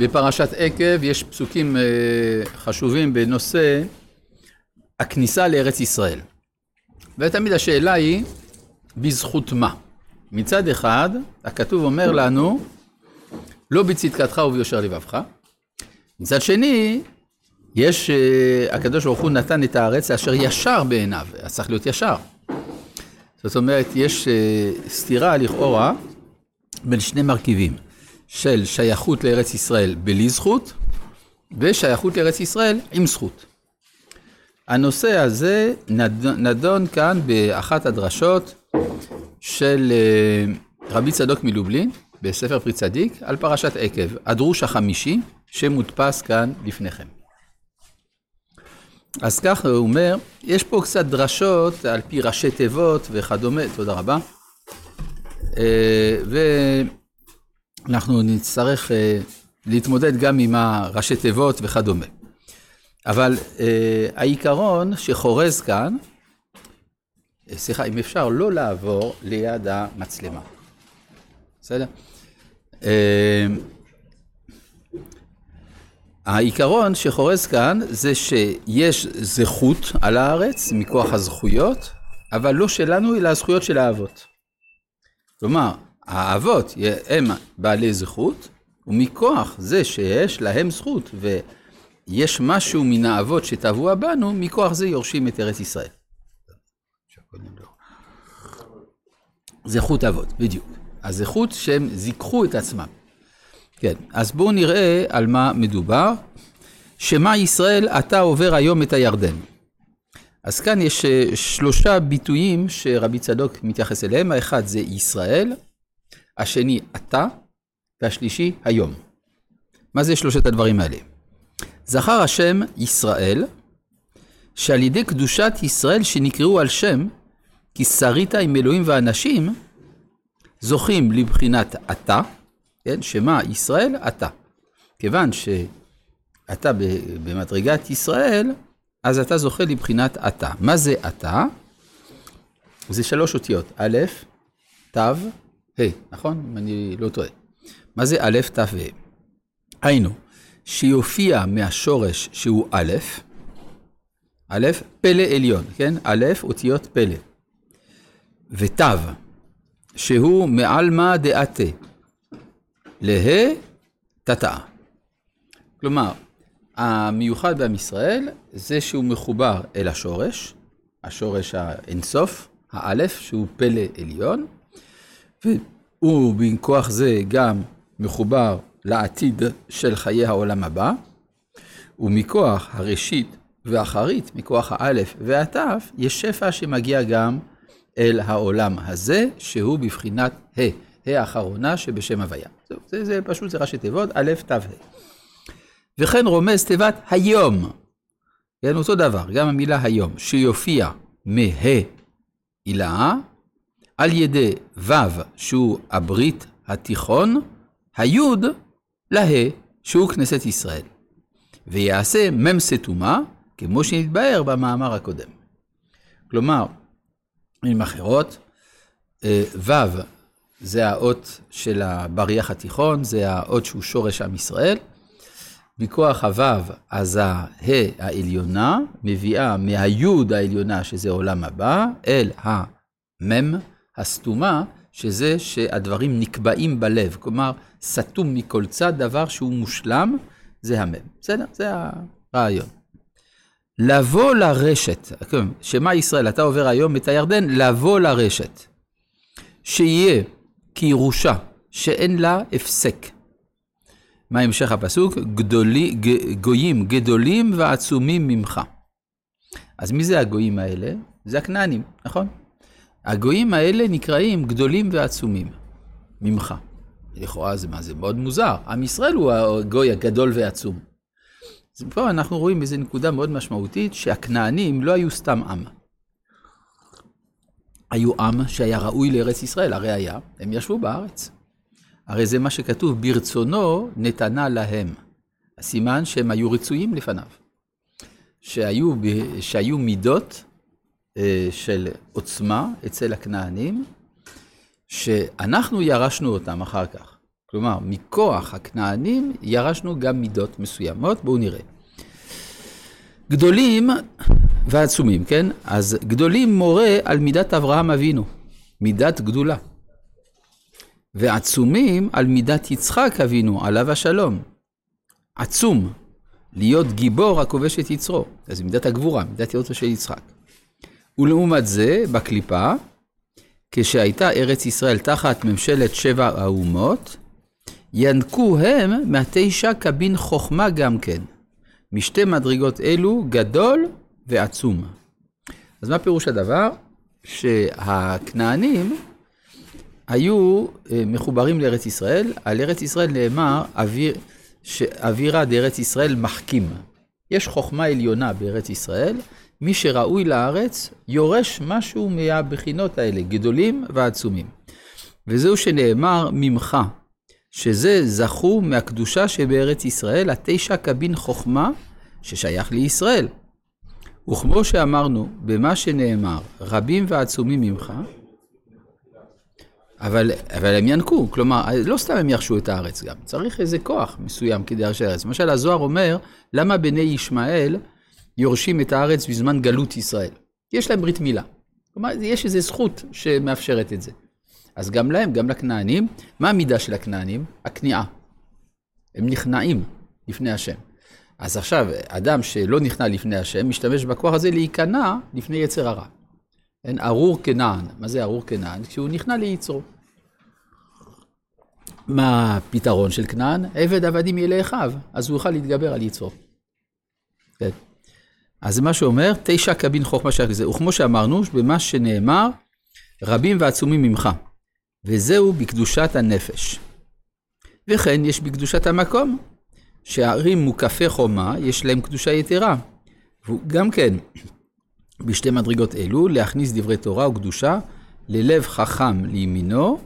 בפרשת עקב יש פסוקים אה, חשובים בנושא הכניסה לארץ ישראל. ותמיד השאלה היא, בזכות מה? מצד אחד, הכתוב אומר לנו, לא בצדקתך וביושר לבבך. מצד שני, יש, אה, הקדוש ברוך הוא נתן את הארץ אשר ישר בעיניו, אז צריך להיות ישר. זאת אומרת, יש אה, סתירה לכאורה בין שני מרכיבים. של שייכות לארץ ישראל בלי זכות, ושייכות לארץ ישראל עם זכות. הנושא הזה נדון, כאן באחת הדרשות של אה, רבי צדוק מלובלין, בספר פרי צדיק, על פרשת עקב, הדרוש החמישי, שמודפס כאן לפניכם. אז ככה הוא אומר, יש פה קצת דרשות על פי ראשי תיבות וכדומה, תודה רבה. אה, ו... אנחנו נצטרך אה, להתמודד גם עם הראשי תיבות וכדומה. אבל אה, העיקרון שחורז כאן, אה, סליחה, אם אפשר לא לעבור ליד המצלמה. בסדר? אה, העיקרון שחורז כאן זה שיש זכות על הארץ מכוח הזכויות, אבל לא שלנו, אלא הזכויות של האבות. כלומר, האבות הם בעלי זכות, ומכוח זה שיש להם זכות, ויש משהו מן האבות שטבוע בנו, מכוח זה יורשים את ארץ ישראל. זכות אבות, בדיוק. הזכות שהם זיככו את עצמם. כן, אז בואו נראה על מה מדובר. שמע ישראל, אתה עובר היום את הירדן. אז כאן יש אה, שלושה ביטויים שרבי צדוק מתייחס אליהם. האחד זה ישראל, השני אתה, והשלישי היום. מה זה שלושת הדברים האלה? זכר השם ישראל, שעל ידי קדושת ישראל שנקראו על שם, כי שרית עם אלוהים ואנשים, זוכים לבחינת אתה, כן, שמה ישראל אתה. כיוון שאתה במדרגת ישראל, אז אתה זוכה לבחינת אתה. מה זה אתה? זה שלוש אותיות, א', ת', ה', נכון? אם אני לא טועה. מה זה א', ת' וה'? היינו, שיופיע מהשורש שהוא א', א', פלא עליון, כן? א', אותיות פלא. ות', שהוא מעלמא דעתה, לה, תתאה. כלומר, המיוחד בעם ישראל זה שהוא מחובר אל השורש, השורש האינסוף, האלף, שהוא פלא עליון, והוא מכוח זה גם מחובר לעתיד של חיי העולם הבא, ומכוח הראשית והאחרית, מכוח האלף והתף, יש שפע שמגיע גם אל העולם הזה, שהוא בבחינת ה', ה' האחרונה שבשם הוויה. זה, זה, זה פשוט, זה ראשי תיבות, א', ת', ה'. וכן רומז תיבת היום, כן, אותו דבר, גם המילה היום, שיופיע מה הילה, על ידי ו' שהוא הברית התיכון, היוד לה שהוא כנסת ישראל. ויעשה מ' סתומה, כמו שנתבהר במאמר הקודם. כלומר, במילים אחרות, אה, ו' זה האות של הבריח התיכון, זה האות שהוא שורש עם ישראל. מכוח הו' אז הה העליונה מביאה מהיוד העליונה, שזה עולם הבא, אל המ' הסתומה, שזה שהדברים נקבעים בלב, כלומר, סתום מכל צד, דבר שהוא מושלם, זה המם. בסדר? זה הרעיון. לבוא לרשת, שמע ישראל, אתה עובר היום את הירדן, לבוא לרשת. שיהיה כירושה, שאין לה הפסק. מה המשך הפסוק? גדולי, גויים גדולים ועצומים ממך. אז מי זה הגויים האלה? זה הכנענים, נכון? הגויים האלה נקראים גדולים ועצומים ממך. לכאורה זה מה זה מאוד מוזר. עם ישראל הוא הגוי הגדול ועצום. אז פה אנחנו רואים איזו נקודה מאוד משמעותית, שהכנענים לא היו סתם עם. היו עם שהיה ראוי לארץ ישראל, הרי היה, הם ישבו בארץ. הרי זה מה שכתוב, ברצונו נתנה להם. הסימן שהם היו רצויים לפניו. שהיו, שהיו מידות של עוצמה אצל הכנענים, שאנחנו ירשנו אותם אחר כך. כלומר, מכוח הכנענים ירשנו גם מידות מסוימות. בואו נראה. גדולים ועצומים, כן? אז גדולים מורה על מידת אברהם אבינו, מידת גדולה. ועצומים על מידת יצחק אבינו, עליו השלום. עצום, להיות גיבור הכובש את יצרו. אז מידת הגבורה, מידת יוצא של יצחק. ולעומת זה, בקליפה, כשהייתה ארץ ישראל תחת ממשלת שבע האומות, ינקו הם מהתשע קבין חוכמה גם כן. משתי מדרגות אלו גדול ועצום. אז מה פירוש הדבר? שהכנענים היו אה, מחוברים לארץ ישראל, על ארץ ישראל נאמר אוויר, שאווירה דארץ ישראל מחכים. יש חוכמה עליונה בארץ ישראל, מי שראוי לארץ יורש משהו מהבחינות האלה, גדולים ועצומים. וזהו שנאמר ממך, שזה זכו מהקדושה שבארץ ישראל, התשע קבין חוכמה ששייך לישראל. וכמו שאמרנו, במה שנאמר, רבים ועצומים ממך, אבל, אבל הם ינקו, כלומר, לא סתם הם ירשו את הארץ גם, צריך איזה כוח מסוים כדי לרשת הארץ. למשל, הזוהר אומר, למה בני ישמעאל יורשים את הארץ בזמן גלות ישראל? יש להם ברית מילה. כלומר, יש איזו זכות שמאפשרת את זה. אז גם להם, גם לכנענים, מה המידה של הכנענים? הכניעה. הם נכנעים לפני השם. אז עכשיו, אדם שלא נכנע לפני השם, משתמש בכוח הזה להיכנע לפני יצר הרע. אין ארור כנען. מה זה ארור כנען? כשהוא נכנע ליצרו. מה הפתרון של כנען? עבד עבדים יהיה לאחיו, אז הוא יוכל להתגבר על יצרו. כן. אז זה מה שאומר, תשע קבין חוכמה שייך לזה. וכמו שאמרנו, במה שנאמר, רבים ועצומים ממך. וזהו בקדושת הנפש. וכן יש בקדושת המקום, שהערים מוקפי חומה, יש להם קדושה יתרה. וגם כן, בשתי מדרגות אלו, להכניס דברי תורה וקדושה ללב חכם לימינו,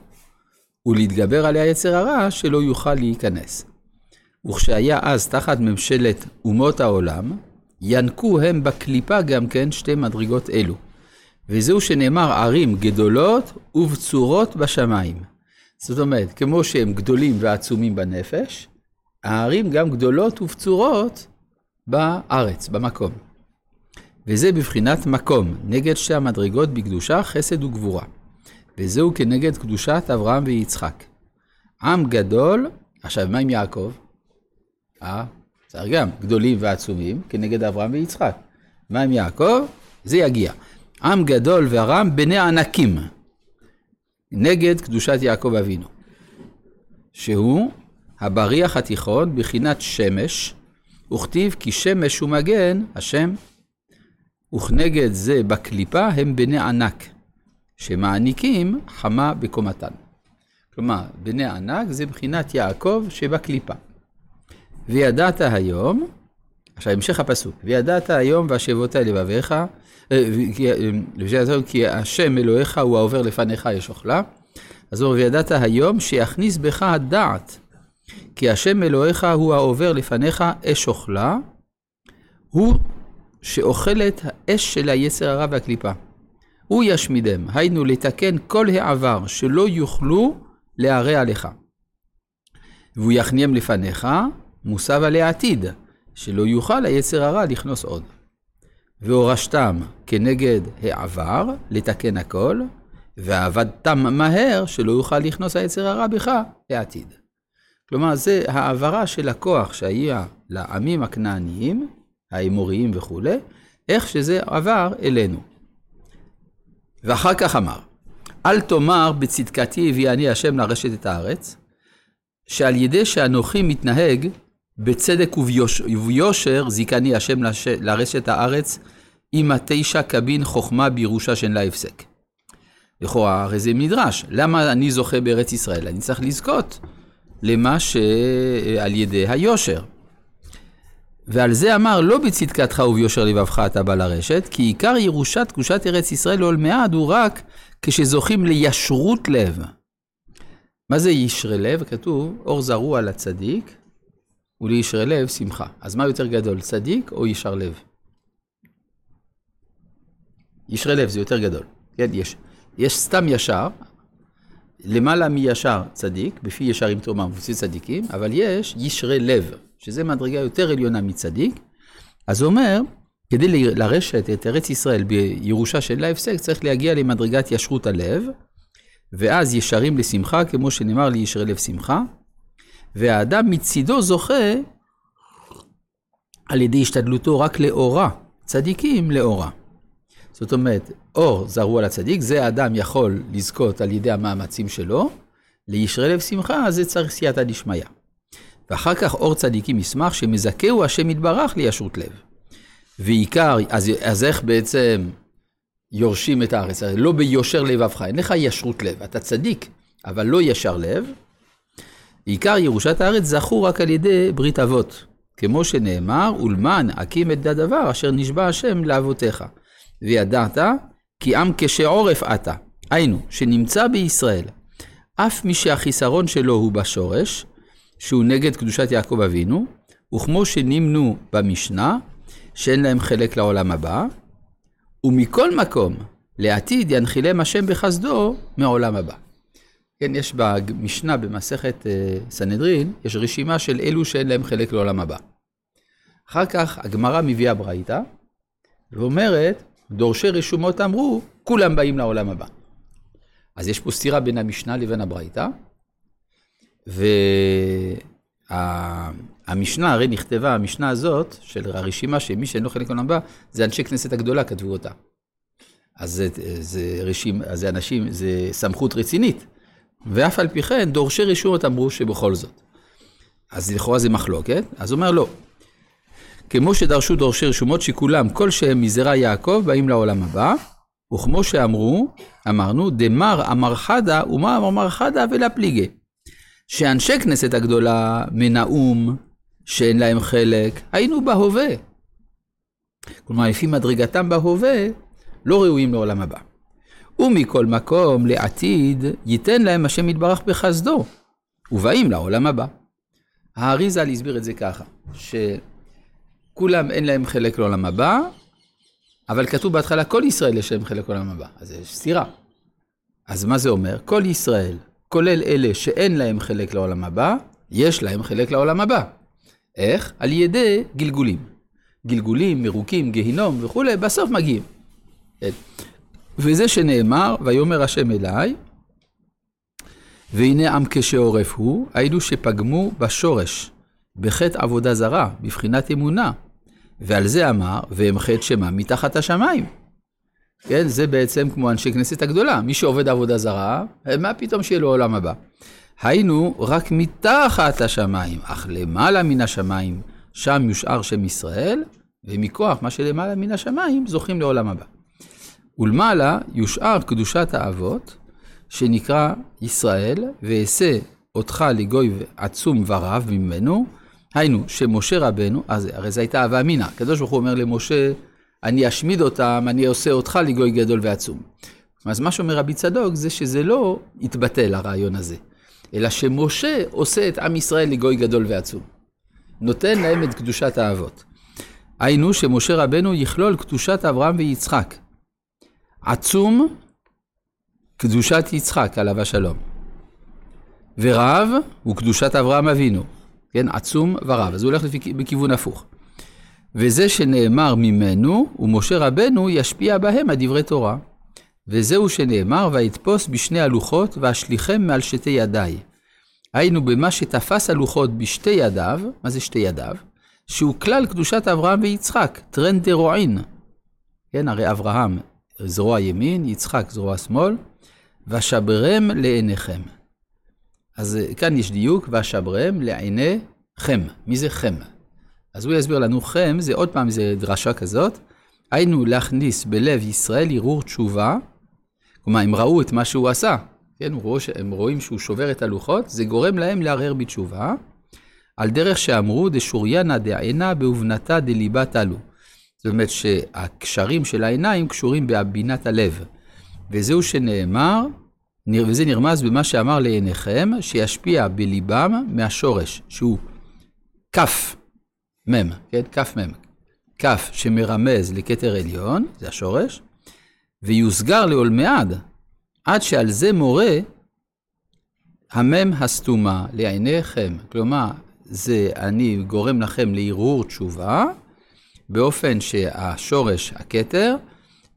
ולהתגבר עליה יצר הרע שלא יוכל להיכנס. וכשהיה אז תחת ממשלת אומות העולם, ינקו הם בקליפה גם כן שתי מדרגות אלו. וזהו שנאמר ערים גדולות ובצורות בשמיים. זאת אומרת, כמו שהם גדולים ועצומים בנפש, הערים גם גדולות ובצורות בארץ, במקום. וזה בבחינת מקום, נגד שתי המדרגות בקדושה, חסד וגבורה. וזהו כנגד קדושת אברהם ויצחק. עם גדול, עכשיו מה עם יעקב? אה, צריך גם גדולים ועצומים כנגד אברהם ויצחק. מה עם יעקב? זה יגיע. עם גדול ורם בני ענקים, נגד קדושת יעקב אבינו, שהוא הבריח התיכון בחינת שמש, וכתיב כי שמש הוא מגן, השם, וכנגד זה בקליפה הם בני ענק, שמעניקים חמה בקומתן. כלומר, בני ענק זה בחינת יעקב שבקליפה. וידעת היום, עכשיו המשך הפסוק, וידעת היום והשבות לבביך, אה, אה, כי השם אלוהיך הוא העובר לפניך יש אוכלה. אז הוא וידעת היום שיכניס בך הדעת, כי השם אלוהיך הוא העובר לפניך אש אוכלה, הוא שאוכלת האש של היצר הרע והקליפה. הוא ישמידם, היינו לתקן כל העבר שלא יוכלו להרע לך. והוא יכניהם לפניך, מוסב עלי עתיד, שלא יוכל היצר הרע לכנוס עוד. והורשתם כנגד העבר, לתקן הכל, ועבדתם מהר, שלא יוכל לכנוס היצר הרע בך לעתיד. כלומר, זה העברה של הכוח שהיה לעמים הכנעניים, האמוריים וכולי, איך שזה עבר אלינו. ואחר כך אמר, אל תאמר בצדקתי הביאני השם לרשת את הארץ, שעל ידי שאנוכי מתנהג בצדק וביוש, וביושר זיכני השם לרשת הארץ, עם התשע קבין חוכמה בירושה שאין לה הפסק. לכאורה הרי זה מדרש, למה אני זוכה בארץ ישראל? אני צריך לזכות למה שעל ידי היושר. ועל זה אמר, לא בצדקתך וביושר לבבך אתה בא לרשת, כי עיקר ירושת קדושת ארץ ישראל לעול מעד הוא רק כשזוכים לישרות לב. מה זה ישרי לב? כתוב, אור זרוע לצדיק ולישרי לב שמחה. אז מה יותר גדול, צדיק או ישר לב? ישרי לב זה יותר גדול. כן, יש, יש סתם ישר, למעלה מישר צדיק, בפי ישרים תרומה ומפוצי צדיקים, אבל יש ישרי לב, שזה מדרגה יותר עליונה מצדיק. אז הוא אומר, כדי לרשת את ארץ ישראל בירושה של ההפסק, צריך להגיע למדרגת ישרות הלב, ואז ישרים לשמחה, כמו שנאמר לי ישרי לב שמחה, והאדם מצידו זוכה על ידי השתדלותו רק לאורה, צדיקים לאורה. זאת אומרת, אור זרו על הצדיק, זה האדם יכול לזכות על ידי המאמצים שלו, לישרי לב שמחה, זה צריך סייעתא דשמיא. ואחר כך אור צדיקים ישמח שמזכהו השם יתברך לישרות לב. ועיקר, אז, אז איך בעצם יורשים את הארץ? לא ביושר לבבך, אין לך ישרות לב, אתה צדיק, אבל לא ישר לב. עיקר ירושת הארץ זכו רק על ידי ברית אבות, כמו שנאמר, ולמן הקים את הדבר אשר נשבע השם לאבותיך. וידעת כי עם כשעורף אתה, היינו, שנמצא בישראל, אף מי שהחיסרון שלו הוא בשורש, שהוא נגד קדושת יעקב אבינו, וכמו שנמנו במשנה, שאין להם חלק לעולם הבא, ומכל מקום, לעתיד ינחילם השם בחסדו מעולם הבא. כן, יש במשנה במסכת אה, סנהדרין, יש רשימה של אלו שאין להם חלק לעולם הבא. אחר כך הגמרא מביאה ברייתא, ואומרת, דורשי רשומות אמרו, כולם באים לעולם הבא. אז יש פה סתירה בין המשנה לבין הברייתא, והמשנה הרי נכתבה, המשנה הזאת, של הרשימה שמי שאין לו חלק לעולם הבא, זה אנשי כנסת הגדולה כתבו אותה. אז זה, זה, רשימה, זה אנשים, זה סמכות רצינית. ואף על פי כן, דורשי רשומות אמרו שבכל זאת. אז לכאורה זה מחלוקת, אז הוא אומר לא. כמו שדרשו דורשי רשומות שכולם, כל שהם מזרע יעקב, באים לעולם הבא, וכמו שאמרו, אמרנו, דמר אמר חדה ומה אמר חדה ולפליגי. שאנשי כנסת הגדולה מנאום, שאין להם חלק, היינו בהווה. כלומר, לפי מדרגתם בהווה, לא ראויים לעולם הבא. ומכל מקום, לעתיד, ייתן להם השם יתברך בחסדו, ובאים לעולם הבא. האריזה הסביר את זה ככה, שכולם אין להם חלק לעולם הבא, אבל כתוב בהתחלה, כל ישראל יש להם חלק לעולם הבא. אז יש סתירה. אז מה זה אומר? כל ישראל, כולל אלה שאין להם חלק לעולם הבא, יש להם חלק לעולם הבא. איך? על ידי גלגולים. גלגולים, מרוקים, גיהינום וכולי, בסוף מגיעים. וזה שנאמר, ויאמר השם אליי, והנה עם כשעורף הוא, היינו שפגמו בשורש, בחטא עבודה זרה, בבחינת אמונה. ועל זה אמר, והם חטא שמה מתחת השמיים. כן, זה בעצם כמו אנשי כנסת הגדולה. מי שעובד עבודה זרה, מה פתאום שיהיה לו עולם הבא? היינו רק מתחת השמיים, אך למעלה מן השמיים, שם יושאר שם ישראל, ומכוח מה שלמעלה מן השמיים, זוכים לעולם הבא. ולמעלה יושאר קדושת האבות, שנקרא ישראל, ואעשה אותך לגוי עצום ורב ממנו, היינו, שמשה רבנו, אז הרי זו הייתה אהבה אמינא, הקדוש ברוך הוא אומר למשה, אני אשמיד אותם, אני עושה אותך לגוי גדול ועצום. אז מה שאומר רבי צדוק זה שזה לא התבטל הרעיון הזה, אלא שמשה עושה את עם ישראל לגוי גדול ועצום. נותן להם את קדושת האבות. היינו שמשה רבנו יכלול קדושת אברהם ויצחק, עצום קדושת יצחק, עליו השלום. ורב הוא קדושת אברהם אבינו, כן, עצום ורב, אז הוא הולך לפי, בכיוון הפוך. וזה שנאמר ממנו, ומשה רבנו ישפיע בהם הדברי תורה. וזהו שנאמר, ויתפוס בשני הלוחות, ואשליכם מעל שתי ידיי. היינו במה שתפס הלוחות בשתי ידיו, מה זה שתי ידיו? שהוא כלל קדושת אברהם ויצחק, טרנד דרועין. כן, הרי אברהם זרוע ימין, יצחק זרוע שמאל, ואשברם לעיניכם. אז אה, כאן יש דיוק, ואשברם לעיניכם. מי זה חם? אז הוא יסביר לנו, חם זה עוד פעם, זה דרשה כזאת, היינו להכניס בלב ישראל ערעור תשובה, כלומר, הם ראו את מה שהוא עשה, כן, הם רואים שהוא שובר את הלוחות, זה גורם להם לערער בתשובה, על דרך שאמרו דשוריינה דעינה באובנתה דליבה תלו. זאת אומרת שהקשרים של העיניים קשורים בהבינת הלב. וזהו שנאמר, וזה נרמז במה שאמר לעיניכם, שישפיע בליבם מהשורש, שהוא כף מ', כן? כף מ', כף שמרמז לכתר עליון, זה השורש, ויוסגר לעולמי עד, עד שעל זה מורה המם הסתומה לעיניכם, כלומר, זה אני גורם לכם לערעור תשובה, באופן שהשורש, הכתר,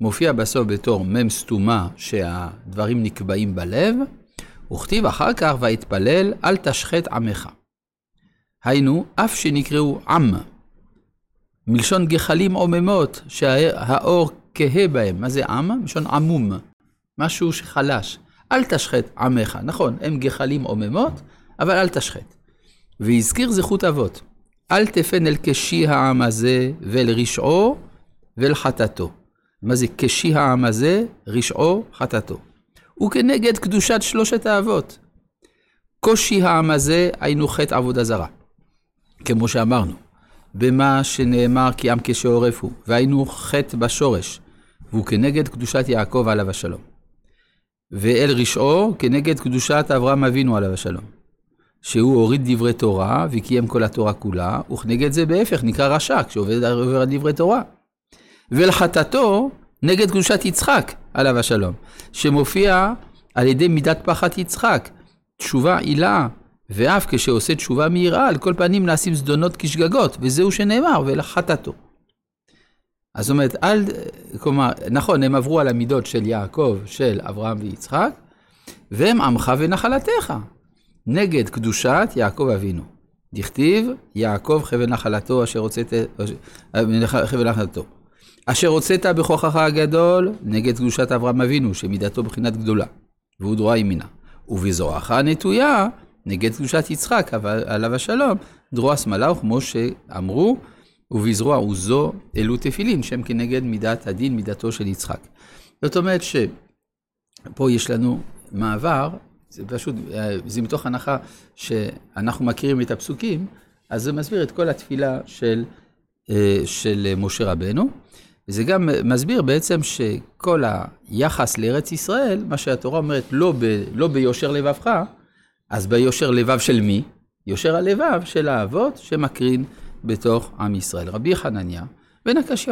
מופיע בסוף בתור מם סתומה שהדברים נקבעים בלב, וכתיב אחר כך, ויתפלל, אל תשחט עמך. היינו, אף שנקראו עם, מלשון גחלים עוממות, שהאור כהה בהם. מה זה עם? מלשון עמום, משהו שחלש. אל תשחט עמך. נכון, הם גחלים עוממות, אבל אל תשחט. והזכיר זכות אבות. אל תפן אל קשי העם הזה ואל רשעו ואל חטאתו. מה זה קשי העם הזה, רשעו, חטאתו. וכנגד קדושת שלושת האבות. קושי העם הזה היינו חטא עבודה זרה. כמו שאמרנו, במה שנאמר כי עם קשה עורף הוא, והיינו חטא בשורש, והוא כנגד קדושת יעקב עליו השלום. ואל רשעו כנגד קדושת אברהם אבינו עליו השלום. שהוא הוריד דברי תורה וקיים כל התורה כולה, וכנגד זה בהפך נקרא רשע, כשעובד עובר על דברי תורה. ולחטאתו נגד קדושת יצחק עליו השלום, שמופיע על ידי מידת פחת יצחק, תשובה עילה, ואף כשעושה תשובה מיראה, על כל פנים נעשים זדונות כשגגות, וזהו שנאמר, ולחטאתו. אז זאת אומרת, אל, כלומר, נכון, הם עברו על המידות של יעקב, של אברהם ויצחק, והם עמך ונחלתך, נגד קדושת יעקב אבינו. דכתיב, יעקב חבל נחלתו אשר הוצאת, חבל נחלתו. אשר הוצאת בכוחך הגדול, נגד קדושת אברהם אבינו, שמידתו בחינת גדולה, והוא דרועה ימינה. ובזרועך הנטויה, נגד קדושת יצחק, עליו השלום, דרוע שמאלה, וכמו שאמרו, ובזרוע עוזו אלו תפילין, שם כנגד מידת הדין, מידתו של יצחק. זאת אומרת שפה יש לנו מעבר, זה פשוט, זה מתוך הנחה שאנחנו מכירים את הפסוקים, אז זה מסביר את כל התפילה של, של משה רבנו. וזה גם מסביר בעצם שכל היחס לארץ ישראל, מה שהתורה אומרת, לא, ב, לא ביושר לבבך, אז ביושר לבב של מי? יושר הלבב של האבות שמקרין בתוך עם ישראל. רבי חנניה בן הקשיא